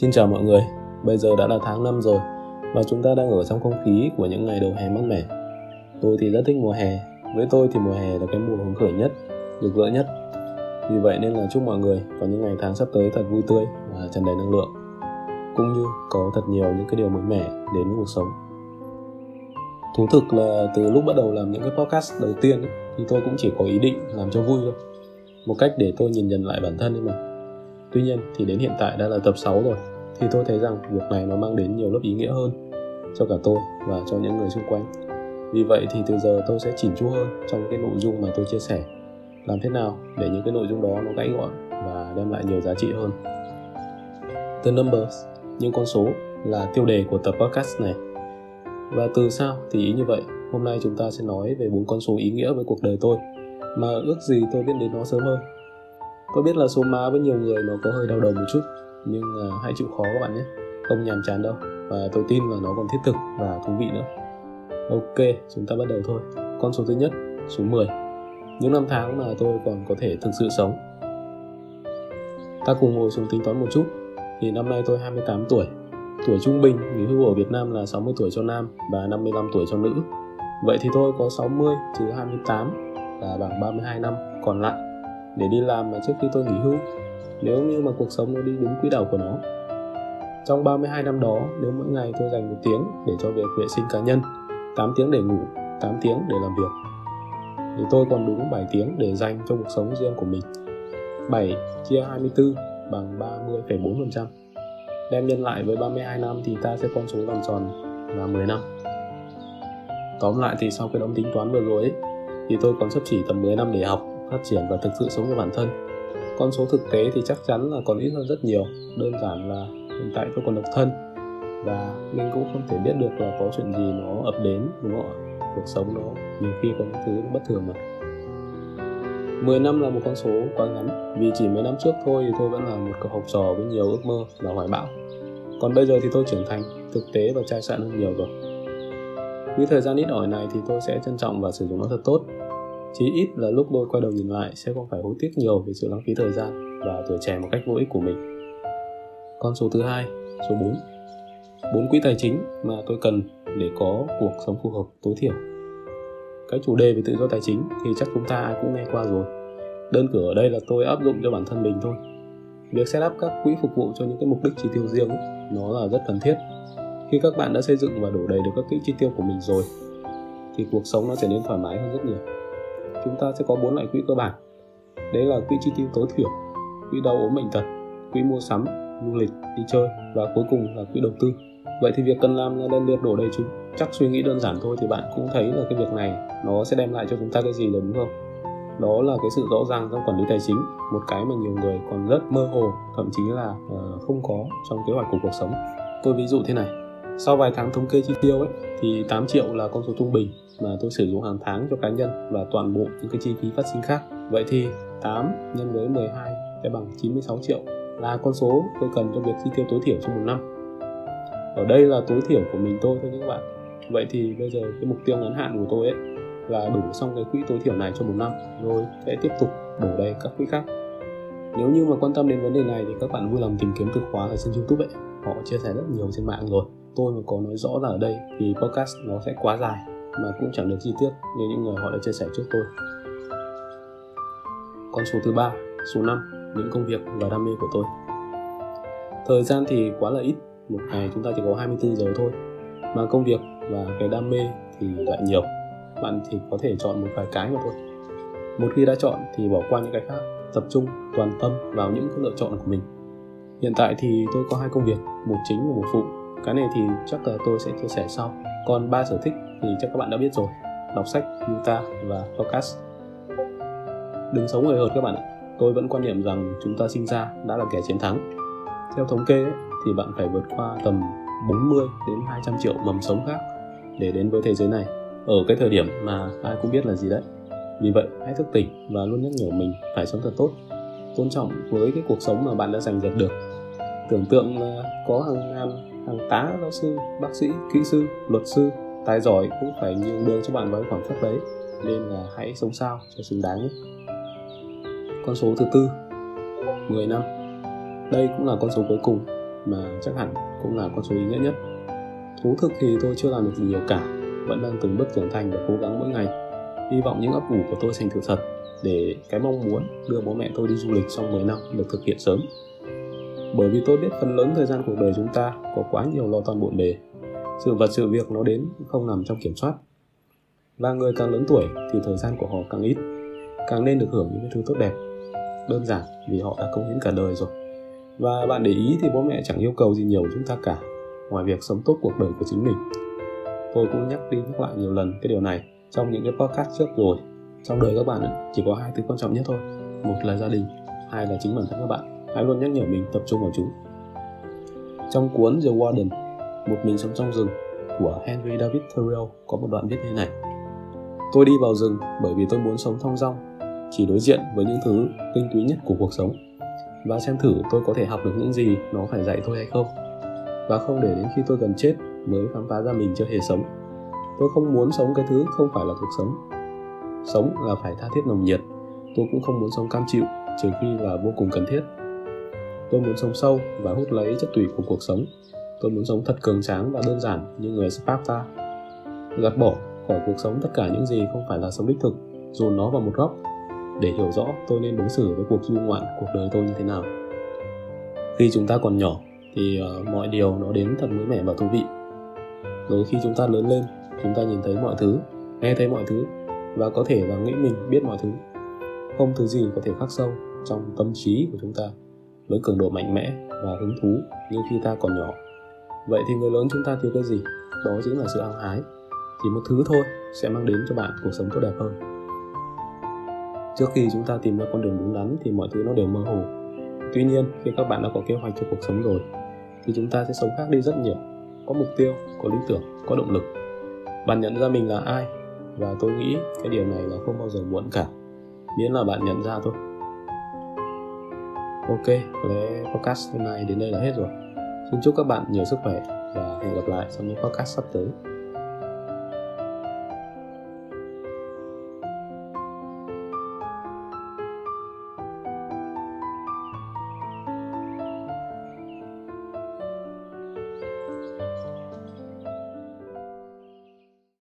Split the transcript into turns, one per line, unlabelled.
Xin chào mọi người, bây giờ đã là tháng 5 rồi và chúng ta đang ở trong không khí của những ngày đầu hè mát mẻ. Tôi thì rất thích mùa hè, với tôi thì mùa hè là cái mùa hứng khởi nhất, rực rỡ nhất. Vì vậy nên là chúc mọi người có những ngày tháng sắp tới thật vui tươi và tràn đầy năng lượng, cũng như có thật nhiều những cái điều mới mẻ đến với cuộc sống. Thú thực là từ lúc bắt đầu làm những cái podcast đầu tiên ấy, thì tôi cũng chỉ có ý định làm cho vui thôi. Một cách để tôi nhìn nhận lại bản thân ấy mà Tuy nhiên thì đến hiện tại đã là tập 6 rồi thì tôi thấy rằng việc này nó mang đến nhiều lớp ý nghĩa hơn cho cả tôi và cho những người xung quanh. Vì vậy thì từ giờ tôi sẽ chỉn chu hơn trong cái nội dung mà tôi chia sẻ. Làm thế nào để những cái nội dung đó nó gãy gọn và đem lại nhiều giá trị hơn. The numbers, những con số là tiêu đề của tập podcast này. Và từ sao thì ý như vậy, hôm nay chúng ta sẽ nói về bốn con số ý nghĩa với cuộc đời tôi mà ước gì tôi biết đến nó sớm hơn Tôi biết là số má với nhiều người nó có hơi đau đầu một chút Nhưng uh, hãy chịu khó các bạn nhé. Không nhàm chán đâu Và tôi tin là nó còn thiết thực và thú vị nữa. Ok, chúng ta bắt đầu thôi. Con số thứ nhất, số 10 Những năm tháng mà tôi còn có thể thực sự sống. Ta cùng ngồi xuống tính toán một chút. Thì năm nay tôi 28 tuổi. Tuổi trung bình nghỉ hưu ở Việt Nam là 60 tuổi cho nam và 55 tuổi cho nữ. Vậy thì tôi có 60 trừ 28 là bằng 32 năm còn lại để đi làm mà trước khi tôi nghỉ hưu. Nếu như mà cuộc sống nó đi đúng quỹ đạo của nó. Trong 32 năm đó nếu mỗi ngày tôi dành một tiếng để cho việc vệ sinh cá nhân 8 tiếng để ngủ 8 tiếng để làm việc thì tôi còn đúng 7 tiếng để dành cho cuộc sống riêng của mình. 7 chia 24 bằng 30,4% đem nhân lại với 32 năm thì ta sẽ con số làm tròn là 10 năm. Tóm lại thì sau cái đóng tính toán vừa rồi ấy, thì tôi còn sắp chỉ tầm 10 năm để học phát triển và thực sự sống cho bản thân. Con số thực tế thì chắc chắn là còn ít hơn rất nhiều, đơn giản là hiện tại tôi còn độc thân. Và mình cũng không thể biết được là có chuyện gì nó ập đến đúng không ạ cuộc sống nó nhiều khi có những thứ bất thường mà. 10 năm là một con số quá ngắn, vì chỉ mấy năm trước thôi thì tôi vẫn là một cậu học trò với nhiều ước mơ và hoài bão. Còn bây giờ thì tôi trưởng thành, thực tế và trai sạn hơn nhiều rồi. Với thời gian ít ỏi này thì tôi sẽ trân trọng và sử dụng nó thật tốt. Chí ít là lúc tôi quay đầu nhìn lại sẽ không phải hối tiếc nhiều về sự lãng phí thời gian và tuổi trẻ một cách vô ích của mình. Con số thứ hai, số 4. Bốn quỹ tài chính mà tôi cần để có cuộc sống phù hợp tối thiểu. Cái chủ đề về tự do tài chính thì chắc chúng ta ai cũng nghe qua rồi. Đơn cử ở đây là tôi áp dụng cho bản thân mình thôi. Việc set up các quỹ phục vụ cho những cái mục đích chi tiêu riêng nó là rất cần thiết. Khi các bạn đã xây dựng và đổ đầy được các quỹ chi tiêu của mình rồi thì cuộc sống nó trở nên thoải mái hơn rất nhiều chúng ta sẽ có bốn loại quỹ cơ bản. Đấy là quỹ chi tiêu tối thiểu quỹ đau ốm bệnh tật quỹ mua sắm du lịch đi chơi và cuối cùng là quỹ đầu tư. Vậy thì việc cần làm là lần lượt đổ đầy chúng. Chắc suy nghĩ đơn giản thôi thì bạn cũng thấy là cái việc này nó sẽ đem lại cho chúng ta cái gì là đúng không đó là cái sự rõ ràng trong quản lý tài chính một cái mà nhiều người còn rất mơ hồ thậm chí là uh, không có trong kế hoạch của cuộc sống. Tôi ví dụ thế này sau vài tháng thống kê chi tiêu ấy, thì 8 triệu là con số trung bình mà tôi sử dụng hàng tháng cho cá nhân và toàn bộ những cái chi phí phát sinh khác. Vậy thì 8 nhân với 12 sẽ bằng 96 triệu là con số tôi cần cho việc chi tiêu tối thiểu trong một năm. Ở đây là tối thiểu của mình tôi thôi các bạn. Vậy thì bây giờ cái mục tiêu ngắn hạn của tôi ấy là đủ xong cái quỹ tối thiểu này cho một năm rồi sẽ tiếp tục đổ đầy các quỹ khác. Nếu như mà quan tâm đến vấn đề này thì các bạn vui lòng tìm kiếm từ khóa ở trên YouTube ấy. Họ chia sẻ rất nhiều trên mạng rồi. Tôi mà có nói rõ là ở đây thì podcast nó sẽ quá dài mà cũng chẳng được chi tiết như những người họ đã chia sẻ trước tôi. Con số thứ ba, số 5, những công việc và đam mê của tôi. Thời gian thì quá là ít, một ngày chúng ta chỉ có 24 giờ thôi. Mà công việc và cái đam mê thì lại nhiều. Bạn thì có thể chọn một vài cái mà thôi. Một khi đã chọn thì bỏ qua những cái khác, tập trung toàn tâm vào những cái lựa chọn của mình. Hiện tại thì tôi có hai công việc, một chính và một phụ. Cái này thì chắc là tôi sẽ chia sẻ sau. Còn ba sở thích thì chắc các bạn đã biết rồi. Đọc sách yoga và podcast. Đừng sống người hợt các bạn ạ. Tôi vẫn quan niệm rằng chúng ta sinh ra đã là kẻ chiến thắng. Theo thống kê ấy, thì bạn phải vượt qua tầm 40 đến 200 triệu mầm sống khác để đến với thế giới này. Ở cái thời điểm mà ai cũng biết là gì đấy. Vì vậy hãy thức tỉnh và luôn nhắc nhở mình phải sống thật tốt. Tôn trọng với cái cuộc sống mà bạn đã giành giật được. Tưởng tượng là có hàng ngàn hàng tá, giáo sư, bác sĩ, kỹ sư, luật sư, tài giỏi cũng phải nhường đường cho bạn với khoảng cách đấy. Nên là hãy sống sao cho xứng đáng nhé. Con số thứ tư 10 năm. Đây cũng là con số cuối cùng mà chắc hẳn cũng là con số ý nghĩa nhất. Thú thực thì tôi chưa làm được gì nhiều cả, vẫn đang từng bước trưởng thành và cố gắng mỗi ngày. Hy vọng những ấp ủ của tôi thành sự thật để cái mong muốn đưa bố mẹ tôi đi du lịch trong 10 năm được thực hiện sớm bởi vì tôi biết phần lớn thời gian cuộc đời chúng ta có quá nhiều lo toan bộn bề. Sự vật sự việc nó đến không nằm trong kiểm soát. Và người càng lớn tuổi thì thời gian của họ càng ít càng nên được hưởng những thứ tốt đẹp đơn giản vì họ đã công hiến cả đời rồi. Và bạn để ý thì bố mẹ chẳng yêu cầu gì nhiều chúng ta cả ngoài việc sống tốt cuộc đời của chính mình. Tôi cũng nhắc đi nhắc lại nhiều lần cái điều này trong những cái podcast trước rồi. Trong đời các bạn ấy, chỉ có hai thứ quan trọng nhất thôi một là gia đình hai là chính bản thân các bạn hãy luôn nhắc nhở mình tập trung vào chúng. Trong cuốn The Warden, một mình sống trong rừng của Henry David Thoreau có một đoạn viết như này. Tôi đi vào rừng bởi vì tôi muốn sống thong dong, chỉ đối diện với những thứ tinh túy nhất của cuộc sống. Và xem thử tôi có thể học được những gì nó phải dạy tôi hay không. Và không để đến khi tôi gần chết mới khám phá ra mình chưa hề sống. Tôi không muốn sống cái thứ không phải là cuộc sống. Sống là phải tha thiết nồng nhiệt. Tôi cũng không muốn sống cam chịu, trừ khi là vô cùng cần thiết tôi muốn sống sâu và hút lấy chất tùy của cuộc sống. Tôi muốn sống thật cường tráng và đơn giản như người Sparta. Gạt bỏ khỏi cuộc sống tất cả những gì không phải là sống đích thực dồn nó vào một góc. Để hiểu rõ tôi nên đối xử với cuộc du ngoạn cuộc đời tôi như thế nào. Khi chúng ta còn nhỏ thì uh, mọi điều nó đến thật mới mẻ và thú vị. Rồi khi chúng ta lớn lên chúng ta nhìn thấy mọi thứ nghe thấy mọi thứ và có thể là nghĩ mình biết mọi thứ. Không thứ gì có thể khắc sâu trong tâm trí của chúng ta với cường độ mạnh mẽ và hứng thú như khi ta còn nhỏ. Vậy thì người lớn chúng ta thiếu cái gì? Đó chính là sự hăng hái chỉ một thứ thôi sẽ mang đến cho bạn cuộc sống tốt đẹp hơn. Trước khi chúng ta tìm ra con đường đúng đắn thì mọi thứ nó đều mơ hồ. Tuy nhiên, khi các bạn đã có kế hoạch cho cuộc sống rồi, thì chúng ta sẽ sống khác đi rất nhiều. Có mục tiêu, có lý tưởng, có động lực. Bạn nhận ra mình là ai và tôi nghĩ cái điều này là không bao giờ muộn cả. Miễn là bạn nhận ra thôi ok có lẽ podcast hôm nay đến đây là hết rồi. Xin chúc các bạn nhiều sức khỏe và hẹn gặp lại trong những podcast sắp tới.